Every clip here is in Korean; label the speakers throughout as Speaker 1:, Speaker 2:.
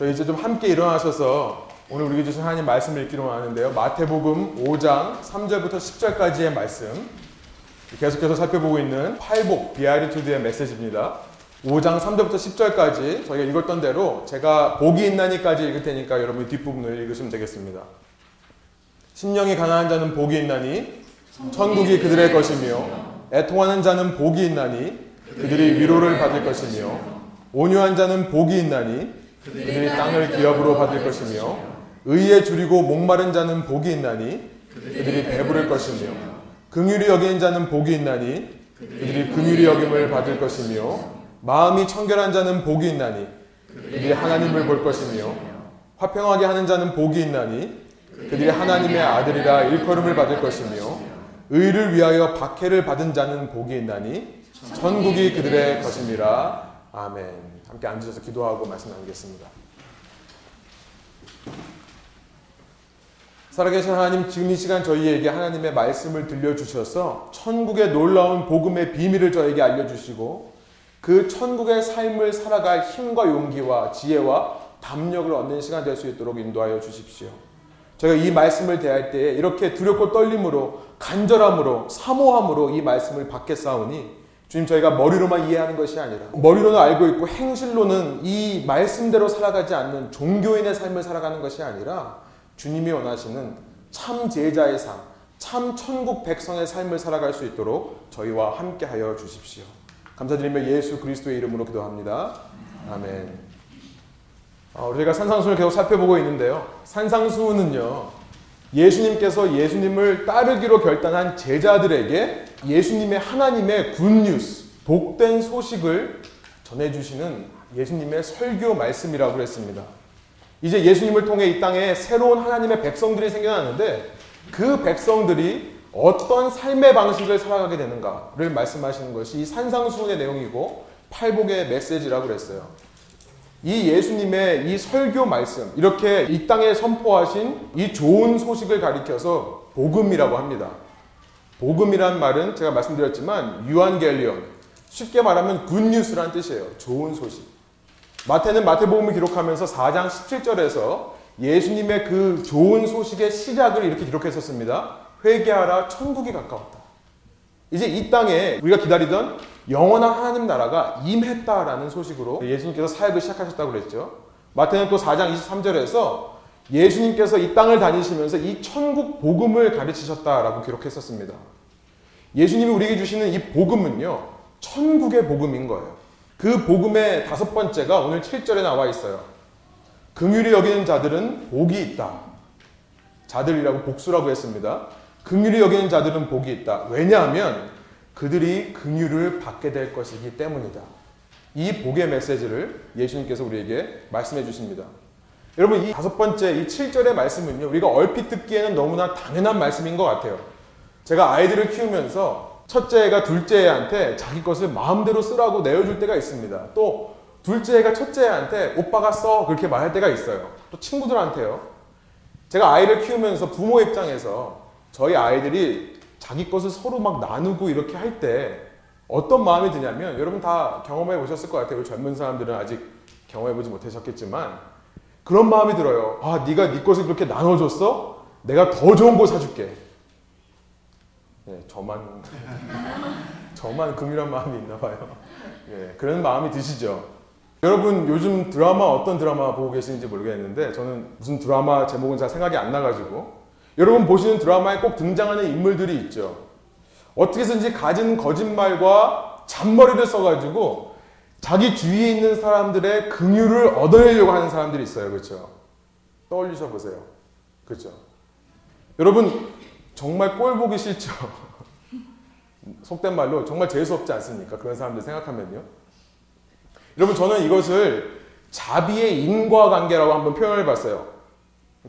Speaker 1: 저희 이제 좀 함께 일어나셔서 오늘 우리에게 주신 하나님 말씀을 읽기로 하는데요. 마태복음 5장 3절부터 10절까지의 말씀 계속해서 살펴보고 있는 팔복 비아리투드의 메시지입니다. 5장 3절부터 10절까지 저희가 읽었던 대로 제가 복이 있나니까지 읽을 테니까 여러분 뒷부분을 읽으시면 되겠습니다. 심령이 가난한 자는 복이 있나니 천국이 그들의 것이며 애통하는 자는 복이 있나니 그들이 위로를 받을 것이며 온유한 자는 복이 있나니 그들이 땅을 기업으로 받을 것이며 의에 줄이고 목마른 자는 복이 있나니 그들이 배부를 것이며 긍휼히 여기는 자는 복이 있나니 그들이 긍휼히 여김을 받을 것이며 마음이 청결한 자는 복이 있나니 그들이 하나님을 볼 것이며 화평하게 하는 자는 복이 있나니 그들이 하나님의 아들이라 일컬음을 받을 것이며 의를 위하여 박해를 받은 자는 복이 있나니 천국이 그들의 것임이라 아멘. 함께 앉으셔서 기도하고 말씀 나누겠습니다. 살아계신 하나님, 지금 이 시간 저희에게 하나님의 말씀을 들려주셔서 천국의 놀라운 복음의 비밀을 저에게 알려주시고 그 천국의 삶을 살아갈 힘과 용기와 지혜와 담력을 얻는 시간 될 수 있도록 인도하여 주십시오. 저희가 이 말씀을 대할 때 이렇게 두렵고 떨림으로 간절함으로 사모함으로 이 말씀을 받겠사오니 주님 저희가 머리로만 이해하는 것이 아니라 머리로는 알고 있고 행실로는 이 말씀대로 살아가지 않는 종교인의 삶을 살아가는 것이 아니라 주님이 원하시는 참 제자의 삶, 참 천국 백성의 삶을 살아갈 수 있도록 저희와 함께하여 주십시오. 감사드리며 예수 그리스도의 이름으로 기도합니다. 아멘. 어, 우리가 산상수훈을 계속 살펴보고 있는데요. 산상수훈은요. 예수님께서 예수님을 따르기로 결단한 제자들에게 예수님의 하나님의 굿뉴스, 복된 소식을 전해주시는 예수님의 설교 말씀이라고 그랬습니다. 이제 예수님을 통해 이 땅에 새로운 하나님의 백성들이 생겨났는데 그 백성들이 어떤 삶의 방식을 살아가게 되는가를 말씀하시는 것이 이 산상수훈의 내용이고 팔복의 메시지라고 그랬어요. 이 예수님의 이 설교 말씀, 이렇게 이 땅에 선포하신 이 좋은 소식을 가리켜서 복음이라고 합니다. 복음이란 말은 제가 말씀드렸지만 유한겔리온, 쉽게 말하면 굿뉴스란 뜻이에요. 좋은 소식. 마태는 마태복음을 기록하면서 4장 17절에서 예수님의 그 좋은 소식의 시작을 이렇게 기록했었습니다. 회개하라 천국이 가까웠다. 이제 이 땅에 우리가 기다리던 영원한 하나님 나라가 임했다라는 소식으로 예수님께서 사역을 시작하셨다고 그랬죠. 마태는 또 4장 23절에서 예수님께서 이 땅을 다니시면서 이 천국 복음을 가르치셨다라고 기록했었습니다. 예수님이 우리에게 주시는 이 복음은요, 천국의 복음인 거예요. 그 복음의 다섯 번째가 오늘 7절에 나와 있어요. 긍휼히 여기는 자들은 복이 있다. 자들이라고 복수라고 했습니다. 긍휼히 여기는 자들은 복이 있다. 왜냐하면 그들이 긍휼을 받게 될 것이기 때문이다. 이 복의 메시지를 예수님께서 우리에게 말씀해 주십니다. 여러분 이 다섯 번째 이 7절의 말씀은요. 우리가 얼핏 듣기에는 너무나 당연한 말씀인 것 같아요. 제가 아이들을 키우면서 첫째가 둘째한테 자기 것을 마음대로 쓰라고 내어줄 때가 있습니다. 또 둘째가 첫째한테 오빠가 써 그렇게 말할 때가 있어요. 또 친구들한테요. 제가 아이를 키우면서 부모 입장에서 저희 아이들이 자기 것을 서로 막 나누고 이렇게 할 때 어떤 마음이 드냐면 여러분 다 경험해 보셨을 것 같아요. 젊은 사람들은 아직 경험해 보지 못하셨겠지만 그런 마음이 들어요. 아, 네가 네 것을 그렇게 나눠줬어? 내가 더 좋은 거 사줄게. 네, 저만 저만 금이란 마음이 있나 봐요. 예, 그런 마음이 드시죠. 여러분 요즘 드라마 어떤 드라마 보고 계시는지 모르겠는데 저는 무슨 드라마 제목은 잘 생각이 안 나가지고 여러분 보시는 드라마에 꼭 등장하는 인물들이 있죠. 어떻게 든지 가진 거짓말과 잔머리를 써가지고 자기 주위에 있는 사람들의 긍휼을 얻어내려고 하는 사람들이 있어요. 그렇죠? 떠올리셔 보세요. 그렇죠? 여러분 정말 꼴 보기 싫죠? 속된 말로 정말 재수 없지 않습니까? 그런 사람들 생각하면요. 여러분 저는 이것을 자비의 인과관계라고 한번 표현해 봤어요.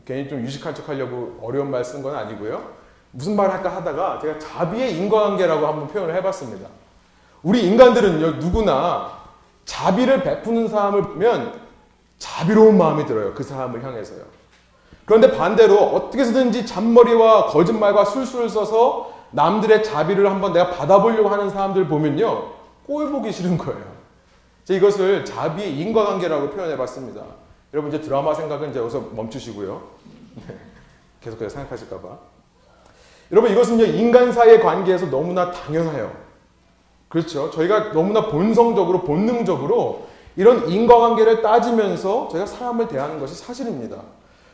Speaker 1: 괜히 좀 유식한 척 하려고 어려운 말 쓴 건 아니고요. 무슨 말 할까 하다가 제가 자비의 인과관계라고 한번 표현을 해봤습니다. 우리 인간들은요, 누구나 자비를 베푸는 사람을 보면 자비로운 마음이 들어요. 그 사람을 향해서요. 그런데 반대로 어떻게 해서든지 잔머리와 거짓말과 술수를 써서 남들의 자비를 한번 내가 받아보려고 하는 사람들 보면요. 꼴 보기 싫은 거예요. 제가 이것을 자비의 인과관계라고 표현해 봤습니다. 여러분 이제 드라마 생각은 이제 여기서 멈추시고요. 네. 계속해서 생각하실까봐. 여러분 이것은요 인간 사이의 관계에서 너무나 당연해요. 그렇죠. 저희가 너무나 본성적으로 본능적으로 이런 인과관계를 따지면서 저희가 사람을 대하는 것이 사실입니다.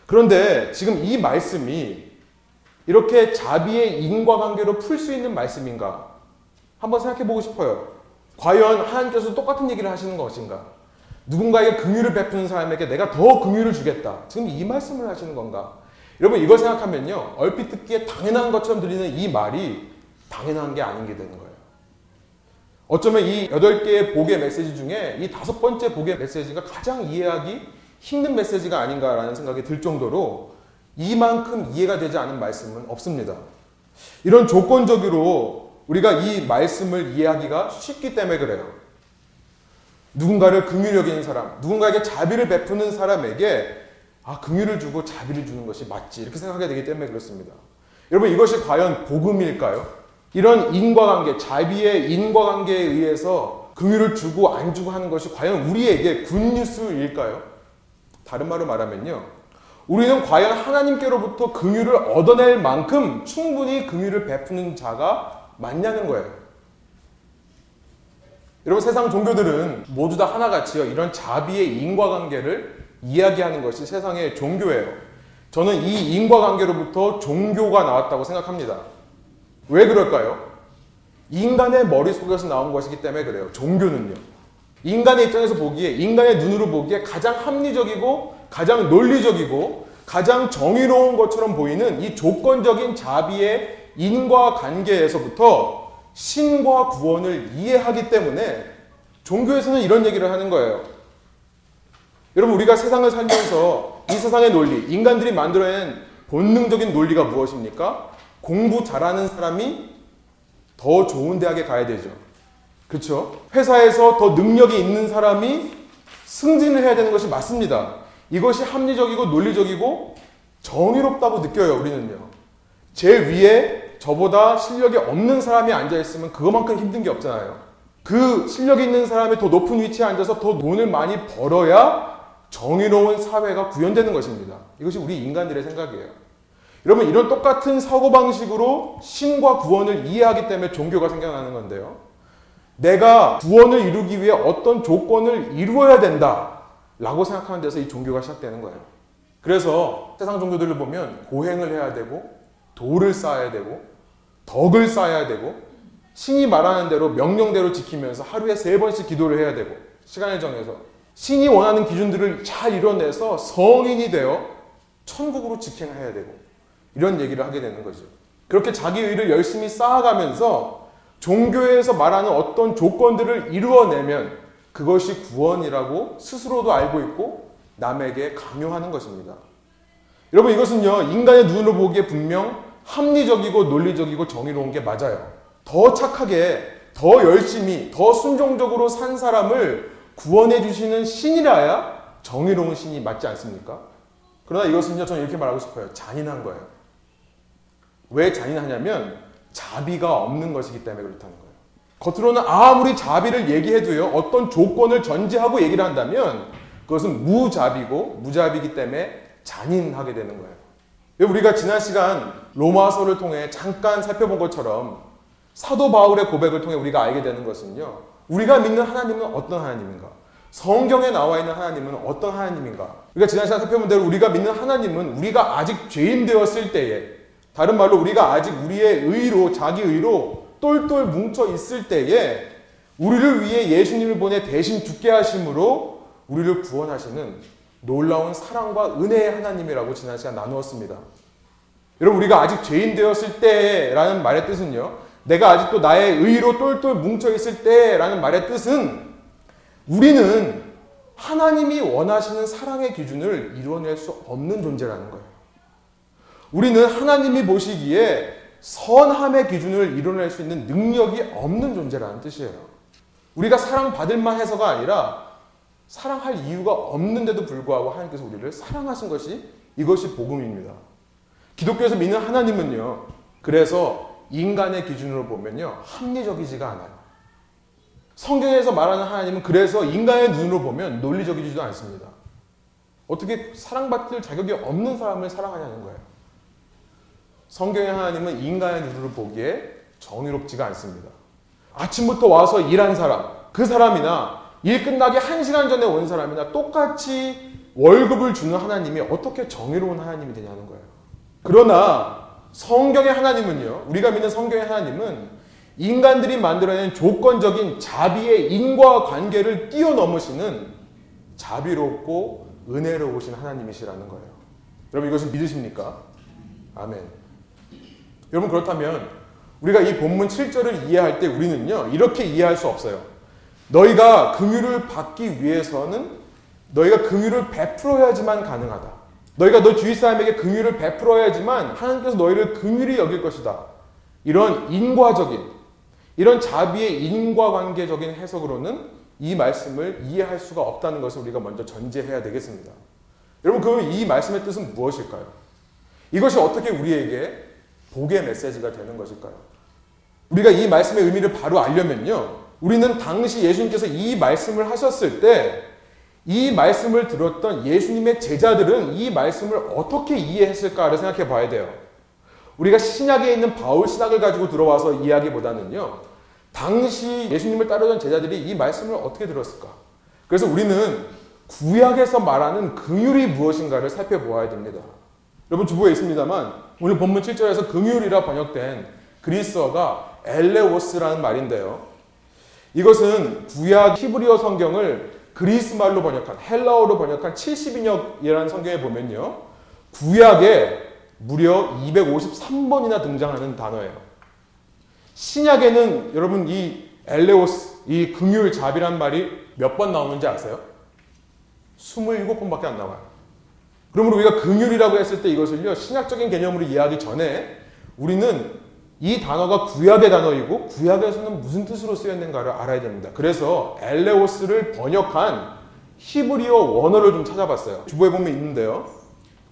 Speaker 1: 그런데 지금 이 말씀이 이렇게 자비의 인과관계로 풀 수 있는 말씀인가? 한번 생각해 보고 싶어요. 과연 하나님께서 똑같은 얘기를 하시는 것인가? 누군가에게 긍휼을 베푸는 사람에게 내가 더 긍휼을 주겠다. 지금 이 말씀을 하시는 건가? 여러분 이걸 생각하면요. 얼핏 듣기에 당연한 것처럼 들리는 이 말이 당연한 게 아닌 게 되는 거예요. 어쩌면 이 여덟 개의 복의 메시지 중에 이 다섯 번째 복의 메시지가 가장 이해하기 힘든 메시지가 아닌가라는 생각이 들 정도로 이만큼 이해가 되지 않은 말씀은 없습니다. 이런 조건적으로 우리가 이 말씀을 이해하기가 쉽기 때문에 그래요. 누군가를 긍휼히 여기는 사람, 누군가에게 자비를 베푸는 사람에게 아, 긍휼을 주고 자비를 주는 것이 맞지. 이렇게 생각하게 되기 때문에 그렇습니다. 여러분, 이것이 과연 복음일까요? 이런 인과관계, 자비의 인과관계에 의해서 긍휼을 주고 안 주고 하는 것이 과연 우리에게 굿뉴스일까요? 다른 말로 말하면요. 우리는 과연 하나님께로부터 긍휼을 얻어낼 만큼 충분히 긍휼을 베푸는 자가 맞냐는 거예요. 여러분 세상 종교들은 모두 다 하나같이요. 이런 자비의 인과관계를 이야기하는 것이 세상의 종교예요. 저는 이 인과관계로부터 종교가 나왔다고 생각합니다. 왜 그럴까요? 인간의 머릿속에서 나온 것이기 때문에 그래요. 종교는요. 인간의 입장에서 보기에, 인간의 눈으로 보기에 가장 합리적이고, 가장 논리적이고, 가장 정의로운 것처럼 보이는 이 조건적인 자비의 인과 관계에서부터 신과 구원을 이해하기 때문에 종교에서는 이런 얘기를 하는 거예요. 여러분, 우리가 세상을 살면서 이 세상의 논리, 인간들이 만들어낸 본능적인 논리가 무엇입니까? 공부 잘하는 사람이 더 좋은 대학에 가야 되죠. 그렇죠? 회사에서 더 능력이 있는 사람이 승진을 해야 되는 것이 맞습니다. 이것이 합리적이고 논리적이고 정의롭다고 느껴요, 우리는요. 제 위에 저보다 실력이 없는 사람이 앉아있으면 그것만큼 힘든 게 없잖아요. 그 실력 있는 사람이 더 높은 위치에 앉아서 더 돈을 많이 벌어야 정의로운 사회가 구현되는 것입니다. 이것이 우리 인간들의 생각이에요. 여러분, 이런 똑같은 사고 방식으로 신과 구원을 이해하기 때문에 종교가 생겨나는 건데요. 내가 구원을 이루기 위해 어떤 조건을 이루어야 된다. 라고 생각하는 데서 이 종교가 시작되는 거예요. 그래서 세상 종교들을 보면 고행을 해야 되고, 도를 쌓아야 되고, 덕을 쌓아야 되고, 신이 말하는 대로 명령대로 지키면서 하루에 세 번씩 기도를 해야 되고, 시간을 정해서. 신이 원하는 기준들을 잘 이뤄내서 성인이 되어 천국으로 직행해야 되고, 이런 얘기를 하게 되는 거죠. 그렇게 자기 의를 열심히 쌓아가면서 종교에서 말하는 어떤 조건들을 이루어내면 그것이 구원이라고 스스로도 알고 있고 남에게 강요하는 것입니다. 여러분 이것은요 인간의 눈으로 보기에 분명 합리적이고 논리적이고 정의로운 게 맞아요. 더 착하게, 더 열심히, 더 순종적으로 산 사람을 구원해 주시는 신이라야 정의로운 신이 맞지 않습니까? 그러나 이것은요 저는 이렇게 말하고 싶어요. 잔인한 거예요. 왜 잔인하냐면 자비가 없는 것이기 때문에 그렇다는 거예요. 겉으로는 아무리 자비를 얘기해도요, 어떤 조건을 전제하고 얘기를 한다면 그것은 무자비고 무자비기 때문에 잔인하게 되는 거예요. 우리가 지난 시간 로마서를 통해 잠깐 살펴본 것처럼 사도 바울의 고백을 통해 우리가 알게 되는 것은요, 우리가 믿는 하나님은 어떤 하나님인가? 성경에 나와 있는 하나님은 어떤 하나님인가? 우리가 지난 시간 살펴본 대로 우리가 믿는 하나님은 우리가 아직 죄인 되었을 때에 다른 말로 우리가 아직 우리의 의로 자기 의로 똘똘 뭉쳐 있을 때에 우리를 위해 예수님을 보내 대신 죽게 하심으로 우리를 구원하시는 놀라운 사랑과 은혜의 하나님이라고 지난 시간 나누었습니다. 여러분 우리가 아직 죄인 되었을 때라는 말의 뜻은요. 내가 아직도 나의 의로 똘똘 뭉쳐 있을 때라는 말의 뜻은 우리는 하나님이 원하시는 사랑의 기준을 이루어낼 수 없는 존재라는 거예요. 우리는 하나님이 보시기에 선함의 기준을 이뤄낼 수 있는 능력이 없는 존재라는 뜻이에요. 우리가 사랑받을 만 해서가 아니라 사랑할 이유가 없는데도 불구하고 하나님께서 우리를 사랑하신 것이 이것이 복음입니다. 기독교에서 믿는 하나님은요. 그래서 인간의 기준으로 보면요. 합리적이지가 않아요. 성경에서 말하는 하나님은 그래서 인간의 눈으로 보면 논리적이지도 않습니다. 어떻게 사랑받을 자격이 없는 사람을 사랑하냐는 거예요. 성경의 하나님은 인간의 눈으로 보기에 정의롭지가 않습니다. 아침부터 와서 일한 사람, 그 사람이나 일 끝나기 한 시간 전에 온 사람이나 똑같이 월급을 주는 하나님이 어떻게 정의로운 하나님이 되냐는 거예요. 그러나 성경의 하나님은요, 우리가 믿는 성경의 하나님은 인간들이 만들어낸 조건적인 자비의 인과 관계를 뛰어넘으시는 자비롭고 은혜로우신 하나님이시라는 거예요. 여러분 이것을 믿으십니까? 아멘. 여러분 그렇다면 우리가 이 본문 7절을 이해할 때 우리는요 이렇게 이해할 수 없어요. 너희가 긍휼을 받기 위해서는 너희가 긍휼을 베풀어야지만 가능하다. 너희가 너 주위 사람에게 긍휼을 베풀어야지만 하나님께서 너희를 긍휼히 여길 것이다. 이런 인과적인 이런 자비의 인과관계적인 해석으로는 이 말씀을 이해할 수가 없다는 것을 우리가 먼저 전제해야 되겠습니다. 여러분, 그럼 이 말씀의 뜻은 무엇일까요? 이것이 어떻게 우리에게 복의 메시지가 되는 것일까요? 우리가 이 말씀의 의미를 바로 알려면요. 우리는 당시 예수님께서 이 말씀을 하셨을 때 이 말씀을 들었던 예수님의 제자들은 이 말씀을 어떻게 이해했을까를 생각해 봐야 돼요. 우리가 신약에 있는 바울 신학을 가지고 들어와서 이야기보다는요. 당시 예수님을 따르던 제자들이 이 말씀을 어떻게 들었을까? 그래서 우리는 구약에서 말하는 긍휼이 무엇인가를 살펴보아야 됩니다. 여러분 주보에 있습니다만 오늘 본문 7절에서 긍휼이라 번역된 그리스어가 엘레오스라는 말인데요. 이것은 구약 히브리어 성경을 그리스 말로 번역한 헬라어로 번역한 70인역이라는 성경에 보면요. 구약에 무려 253번이나 등장하는 단어예요. 신약에는 여러분 이 엘레오스, 이 긍휼 자비란 말이 몇 번 나오는지 아세요? 27번밖에 안 나와요. 그러므로 우리가 긍휼이라고 했을 때 이것을요, 신약적인 개념으로 이해하기 전에 우리는 이 단어가 구약의 단어이고 구약에서는 무슨 뜻으로 쓰였는가를 알아야 됩니다. 그래서 엘레오스를 번역한 히브리어 원어를 좀 찾아봤어요. 주보에 보면 있는데요.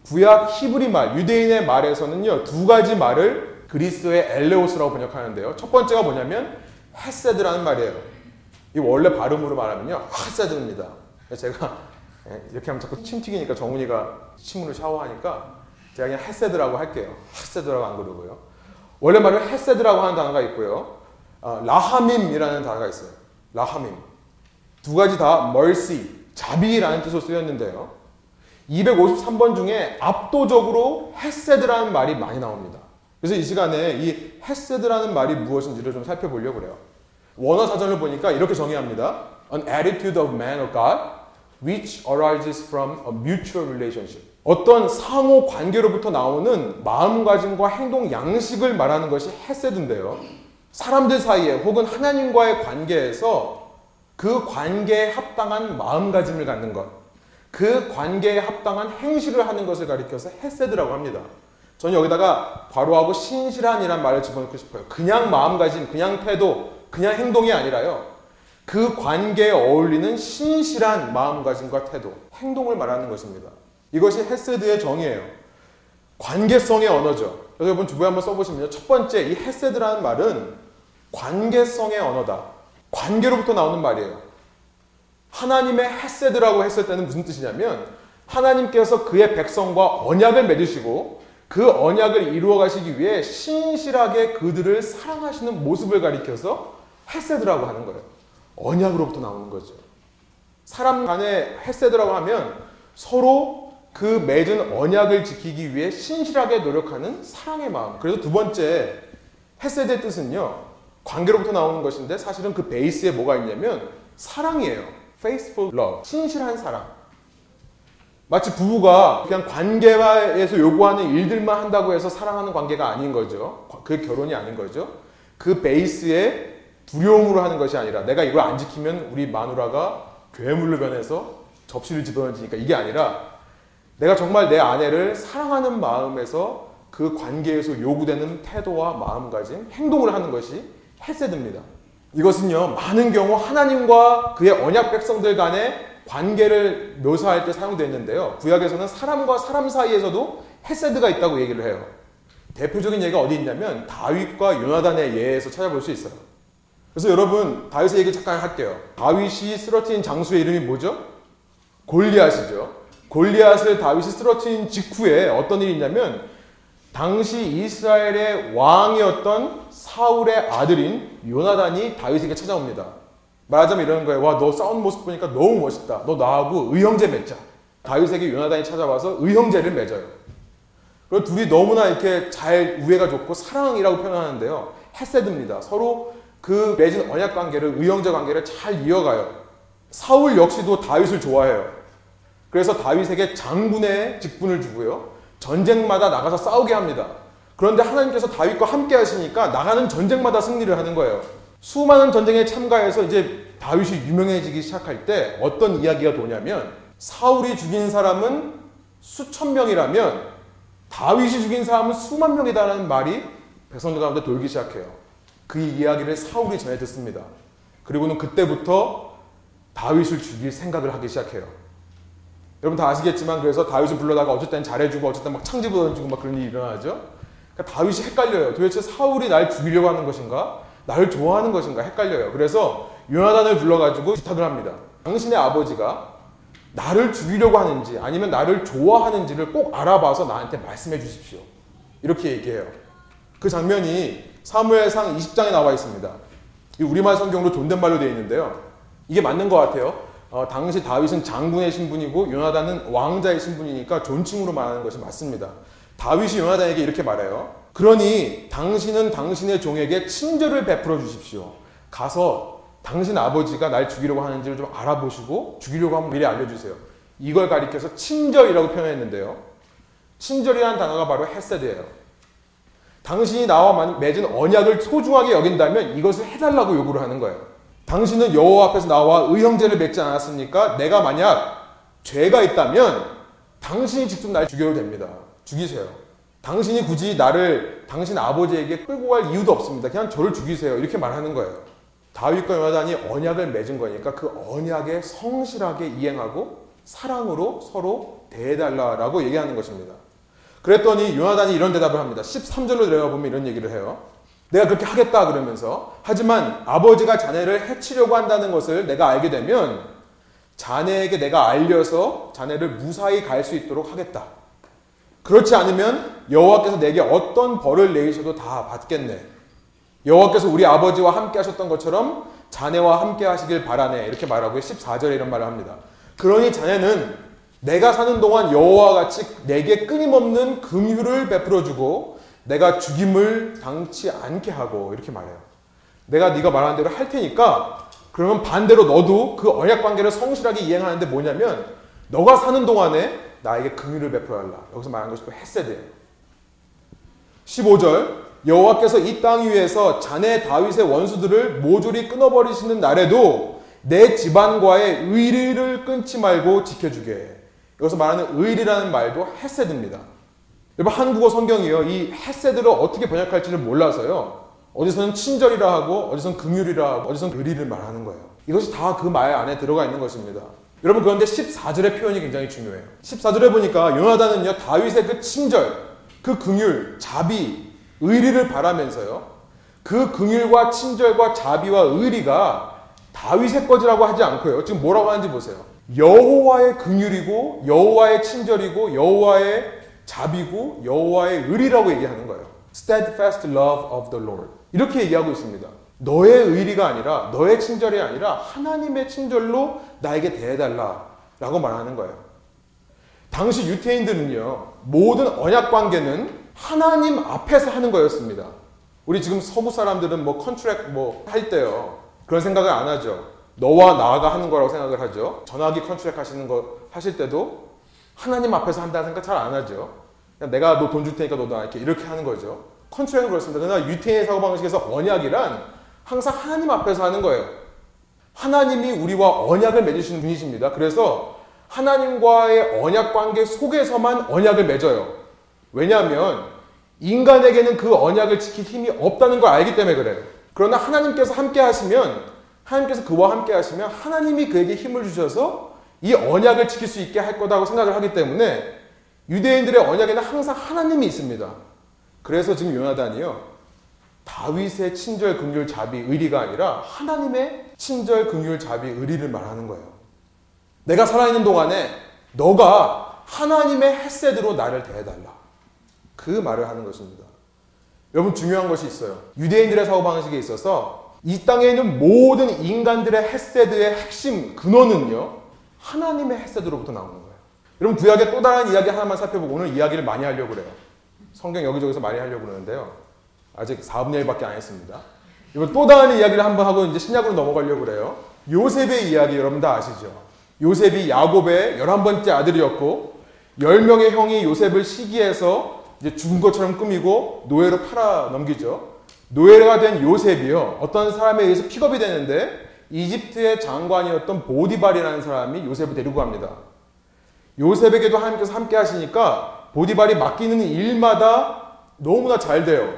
Speaker 1: 구약 히브리 말, 유대인의 말에서는요, 두 가지 말을 그리스의 엘레오스라고 번역하는데요. 첫 번째가 뭐냐면 헤세드라는 말이에요. 이 원래 발음으로 말하면요. 헤세드입니다. 제가 예, 이렇게 하면 자꾸 침 튀기니까 정훈이가 침으로 샤워하니까 제가 그냥 헤세드라고 할게요. 헤세드라고 안 그러고요. 원래 말은 헤세드라고 하는 단어가 있고요. 어, 라하밈이라는 단어가 있어요. 라하밈. 두 가지 다 mercy, 자비라는 뜻으로 쓰였는데요. 253번 중에 압도적으로 헤세드라는 말이 많이 나옵니다. 그래서 이 시간에 이 헤세드라는 말이 무엇인지를 좀 살펴보려고 그래요. 원어 사전을 보니까 이렇게 정의합니다. An attitude of man or God which arises from a mutual relationship. 어떤 상호 관계로부터 나오는 마음가짐과 행동 양식을 말하는 것이 헤세드인데요. 사람들 사이에 혹은 하나님과의 관계에서 그 관계에 합당한 마음가짐을 갖는 것, 그 관계에 합당한 행실을 하는 것을 가리켜서 헤세드라고 합니다. 저는 여기다가 바로하고 신실한이란 말을 집어넣고 싶어요. 그냥 마음가짐, 그냥 태도, 그냥 행동이 아니라요. 그 관계에 어울리는 신실한 마음가짐과 태도, 행동을 말하는 것입니다. 이것이 헤세드의 정의예요. 관계성의 언어죠. 여러분 주부에 한번 써보시면 첫 번째 이 헤세드라는 말은 관계성의 언어다. 관계로부터 나오는 말이에요. 하나님의 헤세드라고 했을 때는 무슨 뜻이냐면 하나님께서 그의 백성과 언약을 맺으시고 그 언약을 이루어 가시기 위해 신실하게 그들을 사랑하시는 모습을 가리켜서 헤세드라고 하는 거예요. 언약으로부터 나오는 거죠. 사람 간의 헤세드라고 하면 서로 그 맺은 언약을 지키기 위해 신실하게 노력하는 사랑의 마음. 그래서 두 번째 헤세드의 뜻은요. 관계로부터 나오는 것인데 사실은 그 베이스에 뭐가 있냐면 사랑이에요. faithful love. 신실한 사랑. 마치 부부가 그냥 관계에서 요구하는 일들만 한다고 해서 사랑하는 관계가 아닌 거죠. 그 결혼이 아닌 거죠. 그 베이스에 두려움으로 하는 것이 아니라 내가 이걸 안 지키면 우리 마누라가 괴물로 변해서 접시를 집어던지니까 이게 아니라 내가 정말 내 아내를 사랑하는 마음에서 그 관계에서 요구되는 태도와 마음가짐, 행동을 하는 것이 헤세드입니다. 이것은요, 많은 경우 하나님과 그의 언약 백성들 간의 관계를 묘사할 때 사용됐는데요. 구약에서는 사람과 사람 사이에서도 헤세드가 있다고 얘기를 해요. 대표적인 예가 어디 있냐면 다윗과 요나단의 예에서 찾아볼 수 있어요. 그래서 여러분 다윗의 얘기 잠깐 할게요. 다윗이 쓰러뜨린 장수의 이름이 뭐죠? 골리앗이죠. 골리앗을 다윗이 쓰러뜨린 직후에 어떤 일이 있냐면 당시 이스라엘의 왕이었던 사울의 아들인 요나단이 다윗에게 찾아옵니다. 말하자면 이러는 거예요. 와, 너 싸우는 모습 보니까 너무 멋있다. 너 나하고 의형제 맺자. 다윗에게 요나단이 찾아와서 의형제를 맺어요. 그리고 둘이 너무나 이렇게 잘 우애가 좋고 사랑이라고 표현하는데요. 헤세드입니다. 서로 그 맺은 언약 관계를 의형제 관계를 잘 이어가요. 사울 역시도 다윗을 좋아해요. 그래서 다윗에게 장군의 직분을 주고요. 전쟁마다 나가서 싸우게 합니다. 그런데 하나님께서 다윗과 함께 하시니까 나가는 전쟁마다 승리를 하는 거예요. 수많은 전쟁에 참가해서 이제 다윗이 유명해지기 시작할 때 어떤 이야기가 도냐면 사울이 죽인 사람은 수천 명이라면 다윗이 죽인 사람은 수만 명이다라는 말이 백성들 가운데 돌기 시작해요. 그 이야기를 사울이 전해 듣습니다. 그리고는 그때부터 다윗을 죽일 생각을 하기 시작해요. 여러분 다 아시겠지만 그래서 다윗을 불러다가 어쨌든 잘해주고 어쨌든 막 창지부 던지고 막 그런 일이 일어나죠. 그러니까 다윗이 헷갈려요. 도대체 사울이 날 죽이려고 하는 것인가? 나를 좋아하는 것인가? 헷갈려요. 그래서 요나단을 불러가지고 부탁을 합니다. 당신의 아버지가 나를 죽이려고 하는지 아니면 나를 좋아하는지를 꼭 알아봐서 나한테 말씀해 주십시오. 이렇게 얘기해요. 그 장면이 사무엘상 20장에 나와 있습니다. 이 우리말 성경으로 존댓말로 되어 있는데요. 이게 맞는 것 같아요. 어, 당시 다윗은 장군의 신분이고 요나단은 왕자의 신분이니까 존칭으로 말하는 것이 맞습니다. 다윗이 요나단에게 이렇게 말해요. 그러니 당신은 당신의 종에게 친절을 베풀어 주십시오. 가서 당신 아버지가 날 죽이려고 하는지를 좀 알아보시고 죽이려고 하면 미리 알려주세요. 이걸 가리켜서 친절이라고 표현했는데요. 친절이라는 단어가 바로 헤세드예요. 당신이 나와 맺은 언약을 소중하게 여긴다면 이것을 해달라고 요구를 하는 거예요. 당신은 여호와 앞에서 나와 의형제를 맺지 않았습니까? 내가 만약 죄가 있다면 당신이 직접 날 죽여도 됩니다. 죽이세요. 당신이 굳이 나를 당신 아버지에게 끌고 갈 이유도 없습니다. 그냥 저를 죽이세요. 이렇게 말하는 거예요. 다윗과 요나단이 언약을 맺은 거니까 그 언약에 성실하게 이행하고 사랑으로 서로 대해달라라고 얘기하는 것입니다. 그랬더니 요나단이 이런 대답을 합니다. 13절로 내려가 보면 이런 얘기를 해요. 내가 그렇게 하겠다 그러면서 하지만 아버지가 자네를 해치려고 한다는 것을 내가 알게 되면 자네에게 내가 알려서 자네를 무사히 갈 수 있도록 하겠다. 그렇지 않으면 여호와께서 내게 어떤 벌을 내리셔도 다 받겠네. 여호와께서 우리 아버지와 함께 하셨던 것처럼 자네와 함께 하시길 바라네. 이렇게 말하고 14절에 이런 말을 합니다. 그러니 자네는 내가 사는 동안 여호와 같이 내게 끊임없는 긍휼을 베풀어 주고 내가 죽임을 당치 않게 하고 이렇게 말해요. 내가 네가 말하는 대로 할 테니까 그러면 반대로 너도 그 언약 관계를 성실하게 이행하는데 뭐냐면 너가 사는 동안에 나에게 긍휼을 베풀어 달라. 여기서 말하는 것이 햇세드예요. 15절 여호와께서 이 땅 위에서 자네 다윗의 원수들을 모조리 끊어버리시는 날에도 내 집안과의 의리를 끊지 말고 지켜주게. 여기서 말하는 의리라는 말도 헤세드입니다. 여러분 한국어 성경이요 이 헤세드를 어떻게 번역할지를 몰라서요. 어디서는 친절이라 하고 어디서는 긍휼이라 하고 어디서는 의리를 말하는 거예요. 이것이 다 그 말 안에 들어가 있는 것입니다. 여러분 그런데 14절의 표현이 굉장히 중요해요. 14절에 보니까 요나단은요 다윗의 그 친절, 그 긍휼, 자비, 의리를 바라면서요. 그 긍휼과 친절과 자비와 의리가 다윗의 거지라고 하지 않고요. 지금 뭐라고 하는지 보세요. 여호와의 긍휼이고 여호와의 친절이고 여호와의 자비고 여호와의 의리라고 얘기하는 거예요. Steadfast love of the Lord. 이렇게 얘기하고 있습니다. 너의 의리가 아니라 너의 친절이 아니라 하나님의 친절로 나에게 대해달라라고 말하는 거예요. 당시 유태인들은요 모든 언약 관계는 하나님 앞에서 하는 거였습니다. 우리 지금 서구 사람들은 뭐 contract 뭐 할 때요. 그런 생각을 안 하죠. 너와 나가 하는 거라고 생각을 하죠. 전화기 contract 하시는 거 하실 때도 하나님 앞에서 한다는 생각 잘 안 하죠. 내가 너 돈 줄 테니까 너도 이렇게 이렇게 하는 거죠. contract은 그렇습니다. 그러나 유태인의 사고 방식에서 언약이란 항상 하나님 앞에서 하는 거예요. 하나님이 우리와 언약을 맺으시는 분이십니다. 그래서 하나님과의 언약 관계 속에서만 언약을 맺어요. 왜냐하면 인간에게는 그 언약을 지킬 힘이 없다는 걸 알기 때문에 그래요. 그러나 하나님께서 함께 하시면 하나님께서 그와 함께 하시면 하나님이 그에게 힘을 주셔서 이 언약을 지킬 수 있게 할 거다고 생각을 하기 때문에 유대인들의 언약에는 항상 하나님이 있습니다. 그래서 지금 요나단이요. 다윗의 친절, 긍휼, 자비, 의리가 아니라 하나님의 친절, 긍휼, 자비, 의리를 말하는 거예요. 내가 살아있는 동안에 너가 하나님의 햇셋으로 나를 대해달라. 그 말을 하는 것입니다. 여러분 중요한 것이 있어요. 유대인들의 사고방식에 있어서 이 땅에 있는 모든 인간들의 햇셋의 핵심 근원은요. 하나님의 햇셋으로부터 나오는 거예요. 여러분 구약의 또 다른 이야기 하나만 살펴보고 오늘 이야기를 많이 하려고 그래요. 성경 여기저기서 많이 하려고 그러는데요. 아직 4분의 1밖에 안 했습니다. 이번 또 다른 이야기를 한번 하고 이제 신약으로 넘어가려고 그래요. 요셉의 이야기 여러분 다 아시죠? 요셉이 야곱의 11번째 아들이었고 10명의 형이 요셉을 시기해서 이제 죽은 것처럼 꾸미고 노예로 팔아 넘기죠. 노예가 된 요셉이요. 어떤 사람에 의해서 픽업이 되는데 이집트의 장관이었던 보디발이라는 사람이 요셉을 데리고 갑니다. 요셉에게도 하나님께서 함께 하시니까 보디발이 맡기는 일마다 너무나 잘 돼요.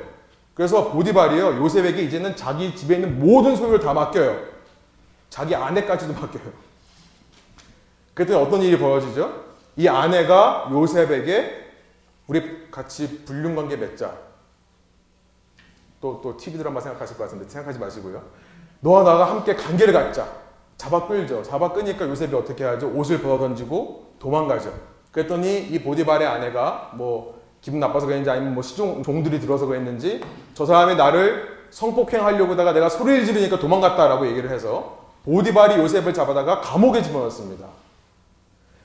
Speaker 1: 그래서 보디발이요. 요셉에게 이제는 자기 집에 있는 모든 소유를 다 맡겨요. 자기 아내까지도 맡겨요. 그랬더니 어떤 일이 벌어지죠? 이 아내가 요셉에게 우리 같이 불륜 관계 맺자. 또, 또 TV 드라마 생각하실 것 같은데 생각하지 마시고요. 너와 나가 함께 관계를 갖자. 잡아 끌죠. 잡아 끄니까 요셉이 어떻게 하죠? 옷을 벗어 던지고 도망가죠. 그랬더니 이 보디발의 아내가 뭐 기분 나빠서 그랬는지 아니면 뭐 시종 종들이 들어서 그랬는지 저 사람이 나를 성폭행하려고다가 내가 소리를 지르니까 도망갔다라고 얘기를 해서 보디발이 요셉을 잡아다가 감옥에 집어넣습니다.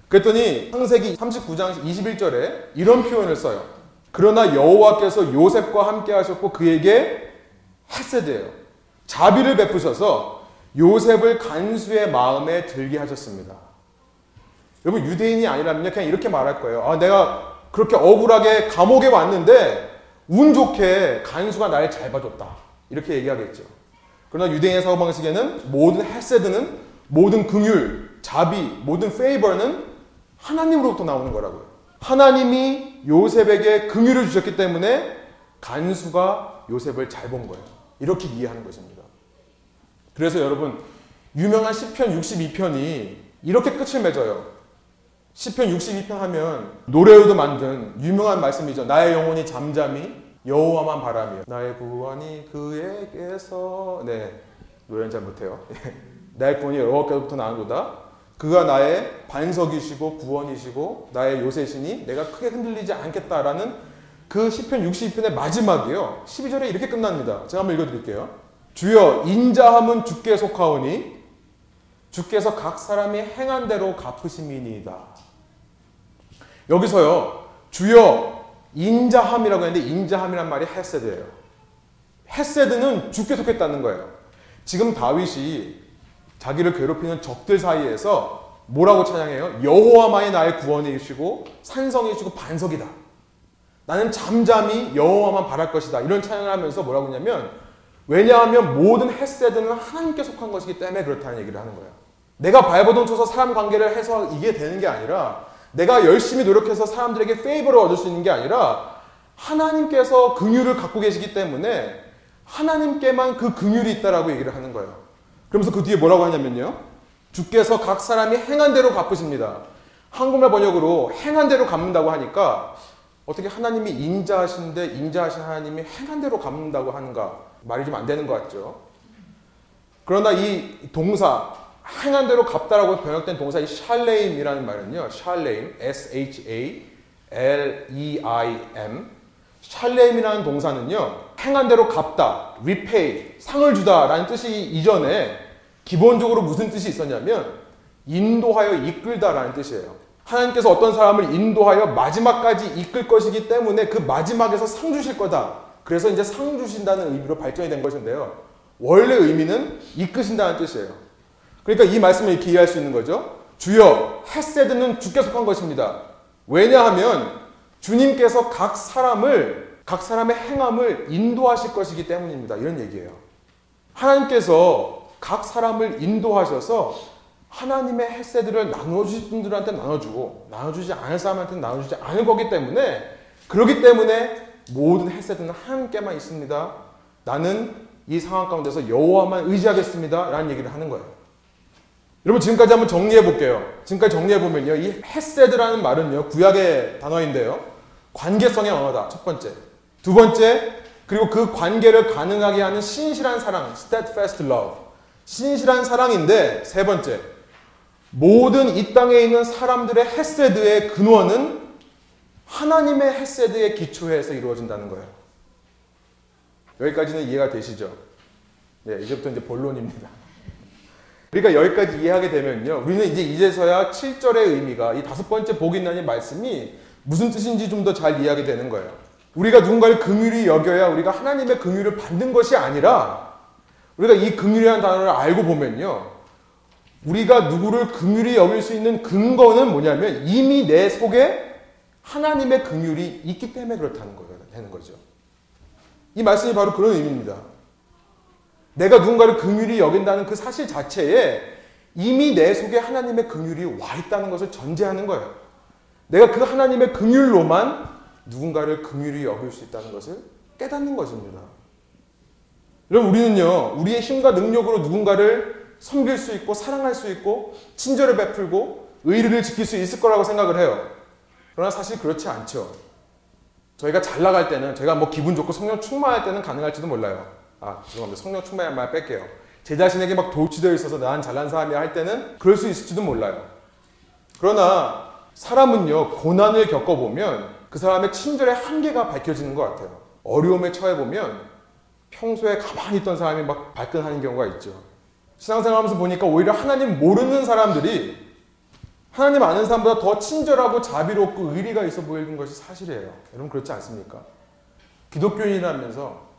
Speaker 1: 그랬더니 창세기 39장 21절에 이런 표현을 써요. 그러나 여호와께서 요셉과 함께 하셨고 그에게 헤세드예요. 자비를 베푸셔서 요셉을 간수의 마음에 들게 하셨습니다. 여러분 유대인이 아니라면 그냥 이렇게 말할 거예요. 아, 내가 그렇게 억울하게 감옥에 왔는데 운 좋게 간수가 날 잘 봐줬다. 이렇게 얘기하겠죠. 그러나 유대인의 사고 방식에는 모든 헤세드는 모든 긍휼, 자비, 모든 favor는 하나님으로부터 나오는 거라고요. 하나님이 요셉에게 긍휼을 주셨기 때문에 간수가 요셉을 잘 본 거예요. 이렇게 이해하는 것입니다. 그래서 여러분 유명한 시편 62편이 이렇게 끝을 맺어요. 시편 62편 하면 노래로도 만든 유명한 말씀이죠. 나의 영혼이 잠잠히 여호와만 바라며 나의 구원이 그에게서 네 노래는 잘 못해요. 나의 구원이 여호와께로부터 나는도다. 그가 나의 반석이시고 구원이시고 나의 요새시니 내가 크게 흔들리지 않겠다라는 그 시편 62편의 마지막이요. 12절에 이렇게 끝납니다. 제가 한번 읽어 드릴게요. 주여 인자함은 주께 속하오니 주께서 각 사람이 행한 대로 갚으심이니이다. 여기서요. 주여 인자함이라고 했는데 인자함이란 말이 헤세드예요. 헤세드는 주께 속했다는 거예요. 지금 다윗이 자기를 괴롭히는 적들 사이에서 뭐라고 찬양해요? 여호와만이 나의 구원이시고 산성이시고 반석이다. 나는 잠잠히 여호와만 바랄 것이다. 이런 찬양을 하면서 뭐라고 했냐면 왜냐하면 모든 햇세드는 하나님께 속한 것이기 때문에 그렇다는 얘기를 하는 거예요. 내가 발버둥 쳐서 사람 관계를 해서 이게 되는 게 아니라 내가 열심히 노력해서 사람들에게 페이버를 얻을 수 있는 게 아니라 하나님께서 긍휼을 갖고 계시기 때문에 하나님께만 그 긍휼이 있다라고 얘기를 하는 거예요. 그러면서 그 뒤에 뭐라고 하냐면요. 주께서 각 사람이 행한 대로 갚으십니다. 한국말 번역으로 행한 대로 갚는다고 하니까 어떻게 하나님이 인자하신데 인자하신 하나님이 행한 대로 갚는다고 하는가 말이 좀 안 되는 것 같죠. 그러나 이 동사 행한 대로 갚다라고 번역된 동사 이 샬레임이라는 말은요. 샬레임 S H A L E I M 샬레임이라는 동사는요. 행한 대로 갚다, repay, 상을 주다라는 뜻이 이전에 기본적으로 무슨 뜻이 있었냐면 인도하여 이끌다라는 뜻이에요. 하나님께서 어떤 사람을 인도하여 마지막까지 이끌 것이기 때문에 그 마지막에서 상 주실 거다. 그래서 이제 상 주신다는 의미로 발전이 된 것인데요. 원래 의미는 이끄신다는 뜻이에요. 그러니까 이 말씀을 이렇게 이해할 수 있는 거죠. 주여, 햇세드는 주께 속한 것입니다. 왜냐하면 주님께서 각 사람을, 각 사람의 행함을 인도하실 것이기 때문입니다. 이런 얘기예요. 하나님께서 각 사람을 인도하셔서 하나님의 햇세들을 나눠주실 분들한테 나눠주고 나눠주지 않을 사람한테 나눠주지 않을 거기 때문에 그렇기 때문에 모든 햇세들은 하나님께만 있습니다. 나는 이 상황 가운데서 여호와만 의지하겠습니다. 라는 얘기를 하는 거예요. 여러분 지금까지 한번 정리해 볼게요. 지금까지 정리해 보면요. 이 헤세드라는 말은요. 구약의 단어인데요. 관계성의 언어다. 첫 번째. 두 번째. 그리고 그 관계를 가능하게 하는 신실한 사랑, steadfast love. 신실한 사랑인데 세 번째. 모든 이 땅에 있는 사람들의 헤세드의 근원은 하나님의 헤세드의 기초에서 이루어진다는 거예요. 여기까지는 이해가 되시죠? 네, 이제부터 이제 본론입니다. 우리가 여기까지 이해하게 되면요. 우리는 이제 이제서야 7절의 의미가 이 다섯 번째 복이 있나니 말씀이 무슨 뜻인지 좀 더 잘 이해하게 되는 거예요. 우리가 누군가를 긍휼히 여겨야 우리가 하나님의 긍휼을 받는 것이 아니라 우리가 이 긍휼이라는 단어를 알고 보면요. 우리가 누구를 긍휼히 여길 수 있는 근거는 뭐냐면 이미 내 속에 하나님의 긍휼이 있기 때문에 그렇다는 거예요. 되는 거죠. 이 말씀이 바로 그런 의미입니다. 내가 누군가를 긍휼히 여긴다는 그 사실 자체에 이미 내 속에 하나님의 긍휼이 와 있다는 것을 전제하는 거예요. 내가 그 하나님의 긍휼로만 누군가를 긍휼히 여길 수 있다는 것을 깨닫는 것입니다. 여러분 우리는요 우리의 힘과 능력으로 누군가를 섬길 수 있고 사랑할 수 있고 친절을 베풀고 의리를 지킬 수 있을 거라고 생각을 해요. 그러나 사실 그렇지 않죠. 저희가 잘 나갈 때는 제가 뭐 기분 좋고 성령 충만할 때는 가능할지도 몰라요. 아 죄송합니다. 성령 충만한 말 뺄게요. 제 자신에게 막 도취되어 있어서 난 잘난 사람이야 할 때는 그럴 수 있을지도 몰라요. 그러나 사람은요 고난을 겪어보면 그 사람의 친절의 한계가 밝혀지는 것 같아요. 어려움에 처해보면 평소에 가만히 있던 사람이 막 발끈하는 경우가 있죠. 신앙생활 하면서 보니까 오히려 하나님 모르는 사람들이 하나님 아는 사람보다 더 친절하고 자비롭고 의리가 있어 보이는 것이 사실이에요. 여러분 그렇지 않습니까? 기독교인이라면서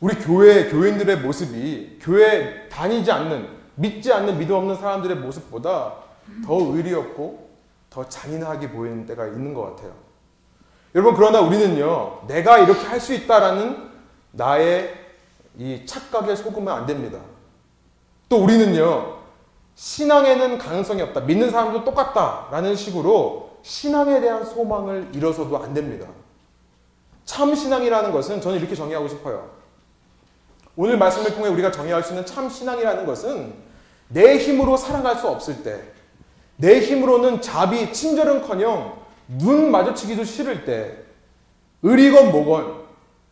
Speaker 1: 우리 교회 교인들의 모습이 교회 다니지 않는 믿지 않는 믿음 없는 사람들의 모습보다 더 의리 없고 더 잔인하게 보이는 때가 있는 것 같아요. 여러분 그러나 우리는요 내가 이렇게 할 수 있다라는 나의 이 착각에 속으면 안 됩니다. 또 우리는요 신앙에는 가능성이 없다. 믿는 사람도 똑같다 라는 식으로 신앙에 대한 소망을 잃어서도 안 됩니다. 참 신앙이라는 것은 저는 이렇게 정의하고 싶어요. 오늘 말씀을 통해 우리가 정의할 수 있는 참 신앙이라는 것은 내 힘으로 살아갈 수 없을 때, 내 힘으로는 자비, 친절은커녕 눈 마주치기도 싫을 때, 의리건 뭐건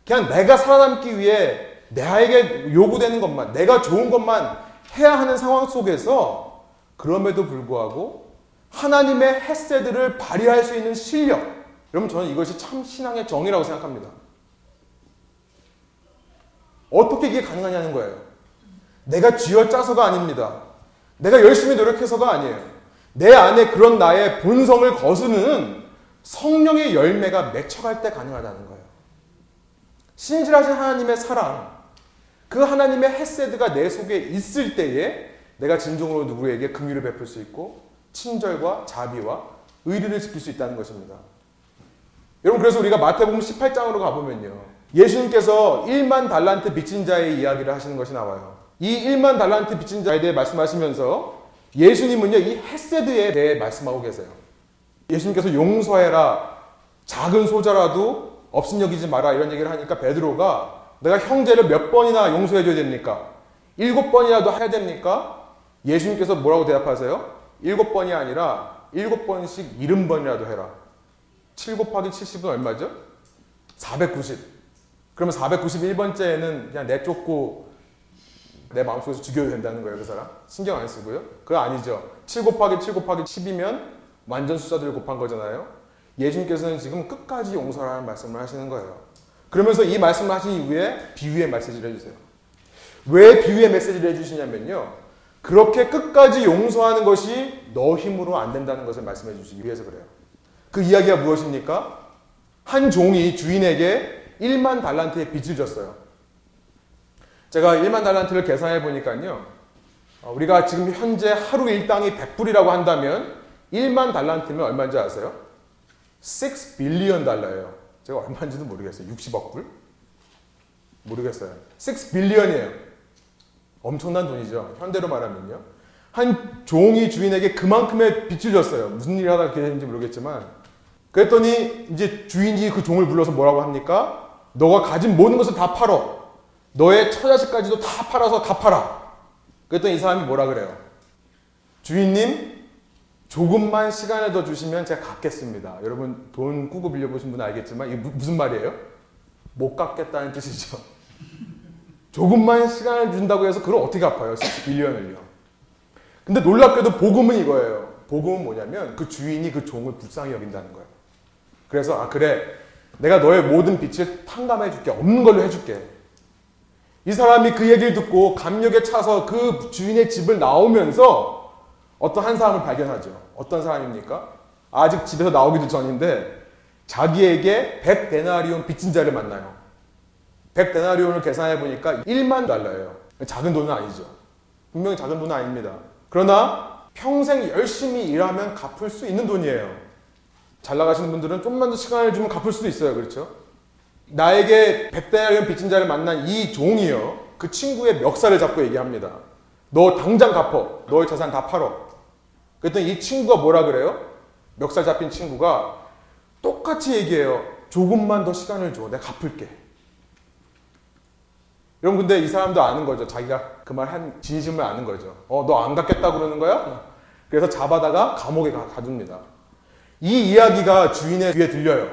Speaker 1: 그냥 내가 살아남기 위해 나에게 요구되는 것만, 내가 좋은 것만 해야 하는 상황 속에서 그럼에도 불구하고 하나님의 햇새들을 발휘할 수 있는 실력. 여러분 저는 이것이 참 신앙의 정의라고 생각합니다. 어떻게 이게 가능하냐는 거예요. 내가 쥐어 짜서가 아닙니다. 내가 열심히 노력해서가 아니에요. 내 안에 그런 나의 본성을 거스는 성령의 열매가 맺혀갈 때 가능하다는 거예요. 신실하신 하나님의 사랑, 그 하나님의 헤세드가 내 속에 있을 때에 내가 진정으로 누구에게 긍휼을 베풀 수 있고 친절과 자비와 의리를 지킬 수 있다는 것입니다. 여러분 그래서 우리가 마태복음 18장으로 가보면요. 예수님께서 1만 달란트 빚진 자의 이야기를 하시는 것이 나와요. 이 1만 달란트 빚진 자에 대해 말씀하시면서 예수님은요, 이 헤세드에 대해 말씀하고 계세요. 예수님께서 용서해라. 작은 소자라도 없음 여기지 마라. 이런 얘기를 하니까 베드로가 내가 형제를 몇 번이나 용서해 줘야 됩니까? 일곱 번이라도 해야 됩니까? 예수님께서 뭐라고 대답하세요? 일곱 번이 아니라 일곱 번씩 일흔 번이라도 해라. 7 곱하기 70은 얼마죠? 490. 그러면 491번째는 그냥 내쫓고 내 마음속에서 죽여도 된다는 거예요, 그 사람. 신경 안 쓰고요. 그거 아니죠. 7 곱하기 7 곱하기 10이면 완전 숫자들을 곱한 거잖아요. 예수님께서는 지금 끝까지 용서라는 말씀을 하시는 거예요. 그러면서 이 말씀을 하신 이후에 비유의 메시지를 해주세요. 왜 비유의 메시지를 해주시냐면요. 그렇게 끝까지 용서하는 것이 너 힘으로 안 된다는 것을 말씀해 주시기 위해서 그래요. 그 이야기가 무엇입니까? 한 종이 주인에게 1만 달란트의 빚을 졌어요. 제가 1만 달란트를 계산해 보니까요. 어, 우리가 지금 현재 하루 일당이 100불이라고 한다면 1만 달란트면 얼마인지 아세요? 6 빌리언 달러예요. 제가 얼마인지도 모르겠어요. 60억 불? 모르겠어요. 6 빌리언이에요. 엄청난 돈이죠. 현대로 말하면요. 한 종이 주인에게 그만큼의 빚을 졌어요. 무슨 일을 하다 그렇게 됐는지 모르겠지만. 그랬더니 이제 주인이 그 종을 불러서 뭐라고 합니까? 너가 가진 모든 것을 다 팔어. 너의 처자식까지도 다 팔아서 갚아라. 그랬더니 이 사람이 뭐라 그래요? 주인님, 조금만 시간을 더 주시면 제가 갚겠습니다. 여러분 돈 꾸고 빌려보신 분은 알겠지만 이게 무슨 말이에요? 못 갚겠다는 뜻이죠. 조금만 시간을 준다고 해서 그걸 어떻게 갚아요? 6빌리언을요. 근데 놀랍게도 복음은 이거예요. 복음은 뭐냐면 그 주인이 그 종을 불쌍히 여긴다는 거예요. 그래서 아 그래 내가 너의 모든 빛을 탕감해 줄게 없는 걸로 해줄게. 이 사람이 그 얘기를 듣고 감력에 차서 그 주인의 집을 나오면서 어떤 한 사람을 발견하죠. 어떤 사람입니까? 아직 집에서 나오기도 전인데 자기에게 100데나리온 빚진 자를 만나요. 100데나리온을 계산해 보니까 1만 달러예요. 작은 돈은 아니죠. 분명히 작은 돈은 아닙니다. 그러나 평생 열심히 일하면 갚을 수 있는 돈이에요. 잘 나가시는 분들은 좀만 더 시간을 주면 갚을 수도 있어요. 그렇죠? 나에게 100데나리온 빚진 자를 만난 이 종이요. 그 친구의 멱살을 잡고 얘기합니다. 너 당장 갚어. 너의 재산 다 팔어. 그랬더니 이 친구가 뭐라 그래요? 멱살 잡힌 친구가 똑같이 얘기해요. 조금만 더 시간을 줘. 내가 갚을게. 여러분 근데 이 사람도 아는 거죠. 자기가 그 말 한 진심을 아는 거죠. 어, 너 안 갚겠다 그러는 거야? 그래서 잡아다가 감옥에 가, 가둡니다. 이 이야기가 주인의 귀에 들려요.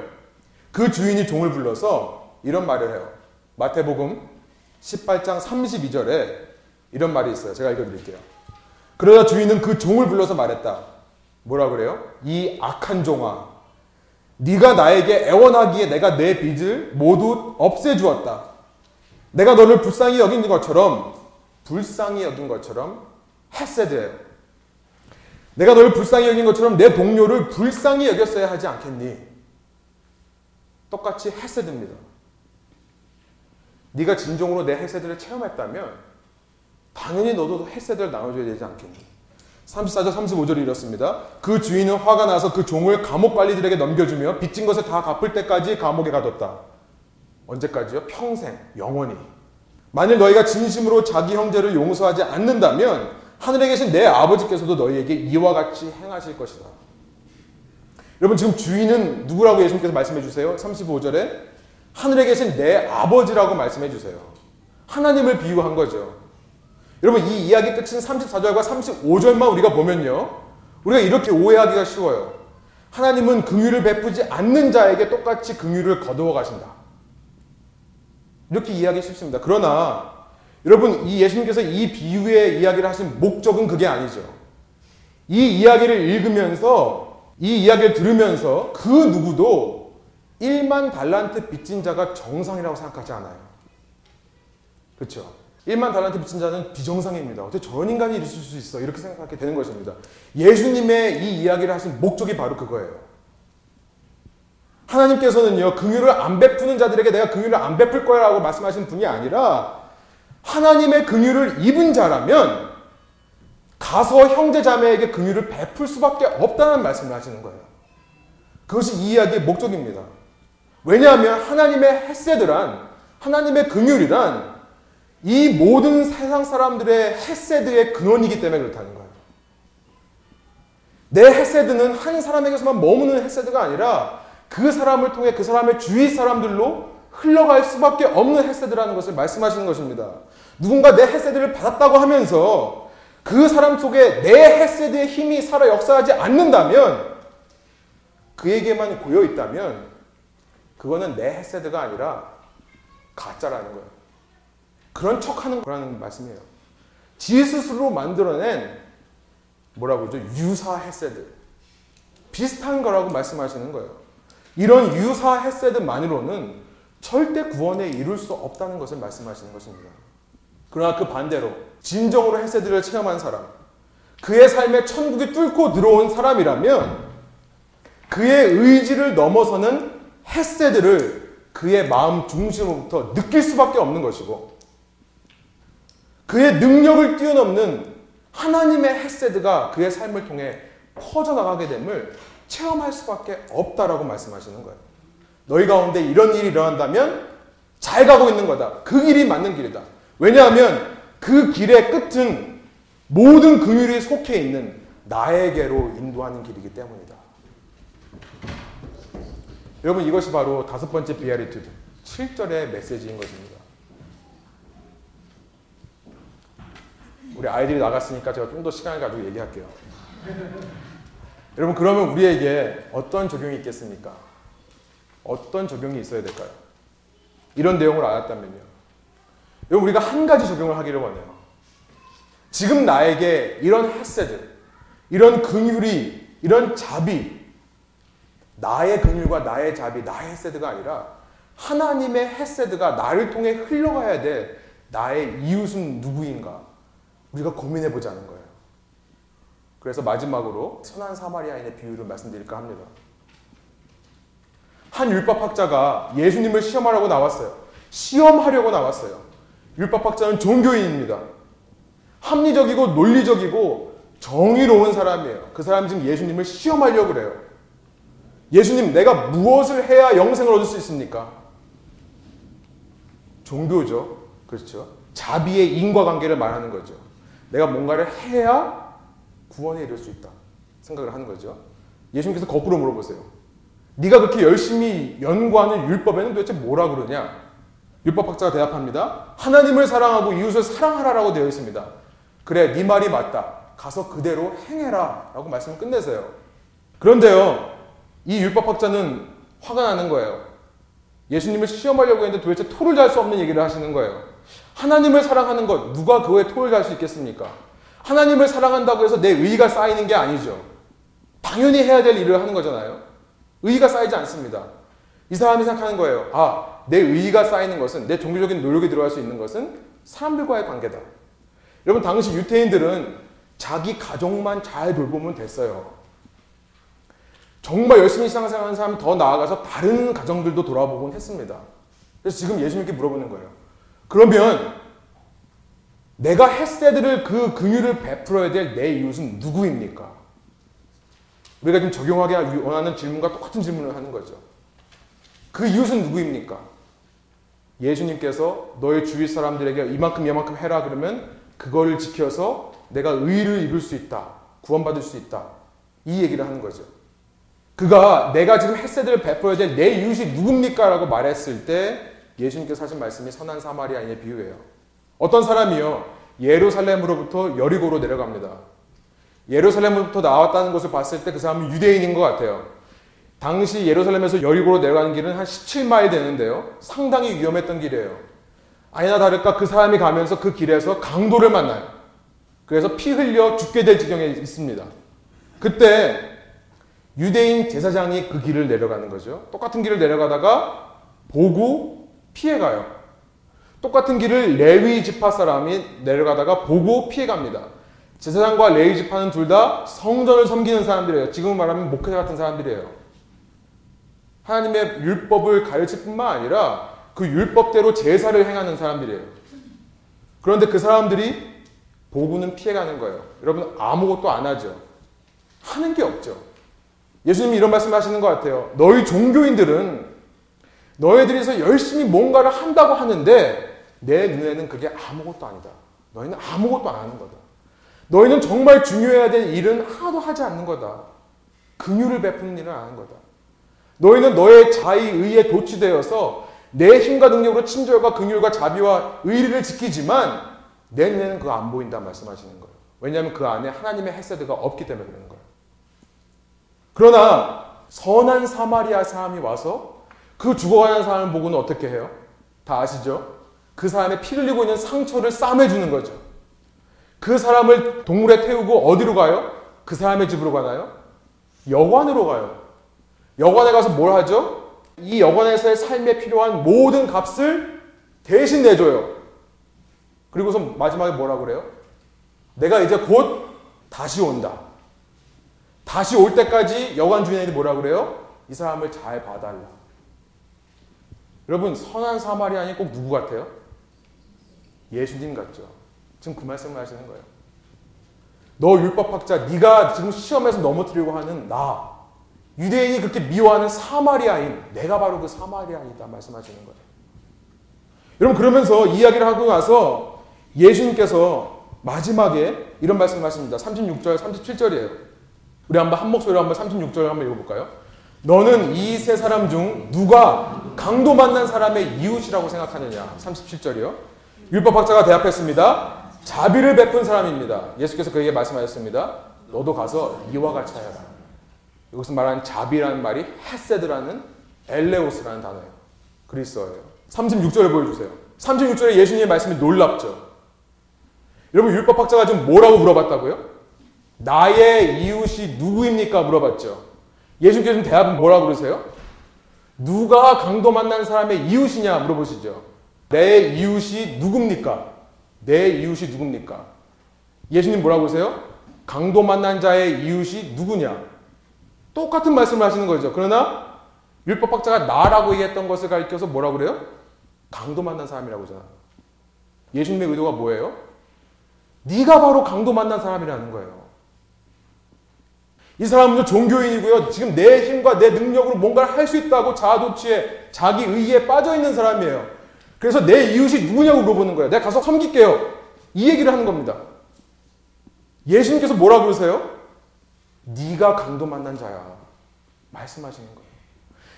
Speaker 1: 그 주인이 종을 불러서 이런 말을 해요. 마태복음 18장 32절에 이런 말이 있어요. 제가 읽어드릴게요. 그러자 주인은 그 종을 불러서 말했다. 뭐라 그래요? 이 악한 종아, 네가 나에게 애원하기에 내가 내 빚을 모두 없애주었다. 내가 너를 불쌍히 여긴 것처럼 불쌍히 여긴 것처럼 헤세드예요. 내가 너를 불쌍히 여긴 것처럼 내 동료를 불쌍히 여겼어야 하지 않겠니? 똑같이 헤세드입니다. 네가 진정으로 내 헤세드를 체험했다면 당연히 너도 헤세드를 나눠줘야 되지 않겠니? 34절 35절이 이렇습니다. 그 주인은 화가 나서 그 종을 감옥 관리들에게 넘겨주며 빚진 것을 다 갚을 때까지 감옥에 가뒀다. 언제까지요? 평생, 영원히. 만일 너희가 진심으로 자기 형제를 용서하지 않는다면 하늘에 계신 내 아버지께서도 너희에게 이와 같이 행하실 것이다. 여러분 지금 주인은 누구라고 예수님께서 말씀해 주세요? 35절에 하늘에 계신 내 아버지라고 말씀해 주세요. 하나님을 비유한 거죠. 여러분 이 이야기 끝인 34절과 35절만 우리가 보면요. 우리가 이렇게 오해하기가 쉬워요. 하나님은 긍휼을 베푸지 않는 자에게 똑같이 긍휼을 거두어 가신다. 이렇게 이해하기 쉽습니다. 그러나 여러분 이 예수님께서 이 비유의 이야기를 하신 목적은 그게 아니죠. 이 이야기를 읽으면서 이 이야기를 들으면서 그 누구도 1만 달란트 빚진 자가 정상이라고 생각하지 않아요. 그렇죠? 1만 달란트 빚진 자는 비정상입니다. 어떻게 저런 인간이 있을 수 있어? 이렇게 생각하게 되는 것입니다. 예수님의 이 이야기를 하신 목적이 바로 그거예요. 하나님께서는요, 긍휼을 안 베푸는 자들에게 내가 긍휼을 안 베풀 거야라고 말씀하신 분이 아니라 하나님의 긍휼을 입은 자라면 가서 형제 자매에게 긍휼을 베풀 수밖에 없다는 말씀을 하시는 거예요. 그것이 이 이야기의 목적입니다. 왜냐하면 하나님의 햇세드란 하나님의 긍휼이란 이 모든 세상 사람들의 햇세드의 근원이기 때문에 그렇다는 거예요. 내 햇세드는 한 사람에게서만 머무는 햇세드가 아니라 그 사람을 통해 그 사람의 주위 사람들로 흘러갈 수밖에 없는 햇세드라는 것을 말씀하시는 것입니다. 누군가 내 햇세드를 받았다고 하면서 그 사람 속에 내 햇세드의 힘이 살아 역사하지 않는다면 그에게만 고여 있다면 그거는 내 햇세드가 아니라 가짜라는 거예요. 그런 척 하는 거라는 말씀이에요. 지 스스로 만들어낸 뭐라고 그러죠? 유사 햇세드. 비슷한 거라고 말씀하시는 거예요. 이런 유사 햇세드만으로는 절대 구원에 이룰 수 없다는 것을 말씀하시는 것입니다. 그러나 그 반대로 진정으로 햇세드를 체험한 사람, 그의 삶에 천국이 뚫고 들어온 사람이라면 그의 의지를 넘어서는 햇세드를 그의 마음 중심으로부터 느낄 수밖에 없는 것이고 그의 능력을 뛰어넘는 하나님의 햇세드가 그의 삶을 통해 퍼져나가게 됨을 체험할 수밖에 없다라고 말씀하시는 거예요. 너희 가운데 이런 일이 일어난다면 잘 가고 있는 거다. 그 길이 맞는 길이다. 왜냐하면 그 길의 끝은 모든 긍휼이 속해 있는 나에게로 인도하는 길이기 때문이다. 여러분 이것이 바로 다섯 번째 비아리투드 7절의 메시지인 것입니다. 우리 아이들이 나갔으니까 제가 좀 더 시간을 가지고 얘기할게요. 여러분 그러면 우리에게 어떤 적용이 있겠습니까? 어떤 적용이 있어야 될까요? 이런 내용을 알았다면요. 여러분 우리가 한 가지 적용을 하기를 원해요. 지금 나에게 이런 헤세드, 이런 긍휼이, 이런 자비, 나의 긍휼과 나의 자비, 나의 헤세드가 아니라 하나님의 헤세드가 나를 통해 흘러가야 될 나의 이웃은 누구인가? 우리가 고민해 보자는 거예요. 그래서 마지막으로 선한 사마리아인의 비유를 말씀드릴까 합니다. 한 율법학자가 예수님을 시험하려고 나왔어요. 시험하려고 나왔어요. 율법학자는 종교인입니다. 합리적이고 논리적이고 정의로운 사람이에요. 그 사람이 지금 예수님을 시험하려고 그래요. 예수님, 내가 무엇을 해야 영생을 얻을 수 있습니까? 종교죠. 그렇죠. 자비의 인과관계를 말하는 거죠. 내가 뭔가를 해야 구원에 이를 수 있다. 생각을 하는 거죠. 예수님께서 거꾸로 물어보세요. 네가 그렇게 열심히 연구하는 율법에는 도대체 뭐라 그러냐? 율법학자가 대답합니다. 하나님을 사랑하고 이웃을 사랑하라라고 되어 있습니다. 그래, 네 말이 맞다. 가서 그대로 행해라라고 말씀을 끝내세요. 그런데요, 이 율법학자는 화가 나는 거예요. 예수님을 시험하려고 했는데 도대체 토를 잘 수 없는 얘기를 하시는 거예요. 하나님을 사랑하는 것, 누가 그거에 토를 잘수 있겠습니까? 하나님을 사랑한다고 해서 내 의의가 쌓이는 게 아니죠. 당연히 해야 될 일을 하는 거잖아요. 의의가 쌓이지 않습니다. 이 사람이 생각하는 거예요. 아, 내 의의가 쌓이는 것은, 내 종교적인 노력이 들어갈 수 있는 것은 사람들과의 관계다. 여러분, 당시 유태인들은 자기 가족만 잘 돌보면 됐어요. 정말 열심히 신앙생활하는 사람 더 나아가서 다른 가정들도 돌아보곤 했습니다. 그래서 지금 예수님께 물어보는 거예요. 그러면 내가 햇세드를 그 긍휼을 베풀어야 될 내 이웃은 누구입니까? 우리가 지금 적용하기 원하는 질문과 똑같은 질문을 하는 거죠. 그 이웃은 누구입니까? 예수님께서 너의 주위 사람들에게 이만큼 이만큼 해라 그러면 그거를 지켜서 내가 의를 이룰 수 있다. 구원받을 수 있다. 이 얘기를 하는 거죠. 그가 내가 지금 햇세드를 베풀어야 될 내 이웃이 누굽니까? 라고 말했을 때 예수님께서 하신 말씀이 선한 사마리아인의 비유예요. 어떤 사람이요. 예루살렘으로부터 여리고로 내려갑니다. 예루살렘으로부터 나왔다는 것을 봤을 때 그 사람은 유대인인 것 같아요. 당시 예루살렘에서 여리고로 내려가는 길은 한 17마일 되는데요. 상당히 위험했던 길이에요. 아니나 다를까 그 사람이 가면서 그 길에서 강도를 만나요. 그래서 피 흘려 죽게 될 지경에 있습니다. 그때 유대인 제사장이 그 길을 내려가는 거죠. 똑같은 길을 내려가다가 보고 피해가요. 똑같은 길을 레위 지파 사람이 내려가다가 보고 피해갑니다. 제사장과 레위 지파는 둘 다 성전을 섬기는 사람들이에요. 지금 말하면 목회자 같은 사람들이에요. 하나님의 율법을 가르칠 뿐만 아니라 그 율법대로 제사를 행하는 사람들이에요. 그런데 그 사람들이 보고는 피해가는 거예요. 여러분 아무것도 안 하죠. 하는 게 없죠. 예수님이 이런 말씀 하시는 것 같아요. 너희 종교인들은 너희들이서 열심히 뭔가를 한다고 하는데 내 눈에는 그게 아무것도 아니다. 너희는 아무것도 안 하는 거다. 너희는 정말 중요해야 될 일은 하나도 하지 않는 거다. 긍휼을 베푸는 일을 하는 거다. 너희는 너의 자의 의에 도취되어서 내 힘과 능력으로 친절과 긍휼과 자비와 의리를 지키지만 내 눈에는 그거 안 보인다 말씀하시는 거예요. 왜냐하면 그 안에 하나님의 헬세드가 없기 때문에 그러는 거예요. 그러나 선한 사마리아 사람이 와서 그 죽어가는 사람을 보고는 어떻게 해요? 다 아시죠? 그 사람의 피 흘리고 있는 상처를 싸매주는 거죠. 그 사람을 동물에 태우고 어디로 가요? 그 사람의 집으로 가나요? 여관으로 가요. 여관에 가서 뭘 하죠? 이 여관에서의 삶에 필요한 모든 값을 대신 내줘요. 그리고서 마지막에 뭐라 그래요? 내가 이제 곧 다시 온다. 다시 올 때까지 여관 주인이 뭐라 그래요? 이 사람을 잘 봐달라. 여러분 선한 사마리아니 꼭 누구 같아요? 예수님 같죠. 지금 그 말씀을 하시는 거예요. 너 율법학자, 네가 지금 시험에서 넘어뜨리고 하는 나, 유대인이 그렇게 미워하는 사마리아인, 내가 바로 그 사마리아인이다 말씀하시는 거예요. 여러분 그러면서 이야기를 하고 나서 예수님께서 마지막에 이런 말씀을 하십니다. 36절, 37절이에요. 우리 한번 한 목소리로 한번 36절 한번 읽어볼까요? 너는 이 세 사람 중 누가 강도 만난 사람의 이웃이라고 생각하느냐? 37절이요. 율법학자가 대답했습니다. 자비를 베푼 사람입니다. 예수께서 그에게 말씀하셨습니다. 너도 가서 이와 같이 하여라. 여기서 말하는 자비라는 말이 헤세드라는 엘레오스라는 단어예요. 그리스어예요. 36절을 보여주세요. 36절에 예수님의 말씀이 놀랍죠. 여러분 율법학자가 좀 뭐라고 물어봤다고요? 나의 이웃이 누구입니까? 물어봤죠. 예수님께서 대답은 뭐라고 그러세요? 누가 강도 만난 사람의 이웃이냐 물어보시죠. 내 이웃이 누굽니까? 내 이웃이 누굽니까? 예수님 뭐라고 그러세요? 강도 만난 자의 이웃이 누구냐? 똑같은 말씀을 하시는 거죠. 그러나 율법학자가 나라고 얘기했던 것을 가리켜서 뭐라고 그래요? 강도 만난 사람이라고 하잖아. 예수님의 의도가 뭐예요? 네가 바로 강도 만난 사람이라는 거예요. 이 사람은 종교인이고요. 지금 내 힘과 내 능력으로 뭔가를 할 수 있다고 자아도취에 자기 의에 빠져 있는 사람이에요. 그래서 내 이웃이 누구냐고 물어보는 거예요. 내가 가서 섬길게요. 이 얘기를 하는 겁니다. 예수님께서 뭐라 그러세요? 네가 강도 만난 자야. 말씀하시는 거예요.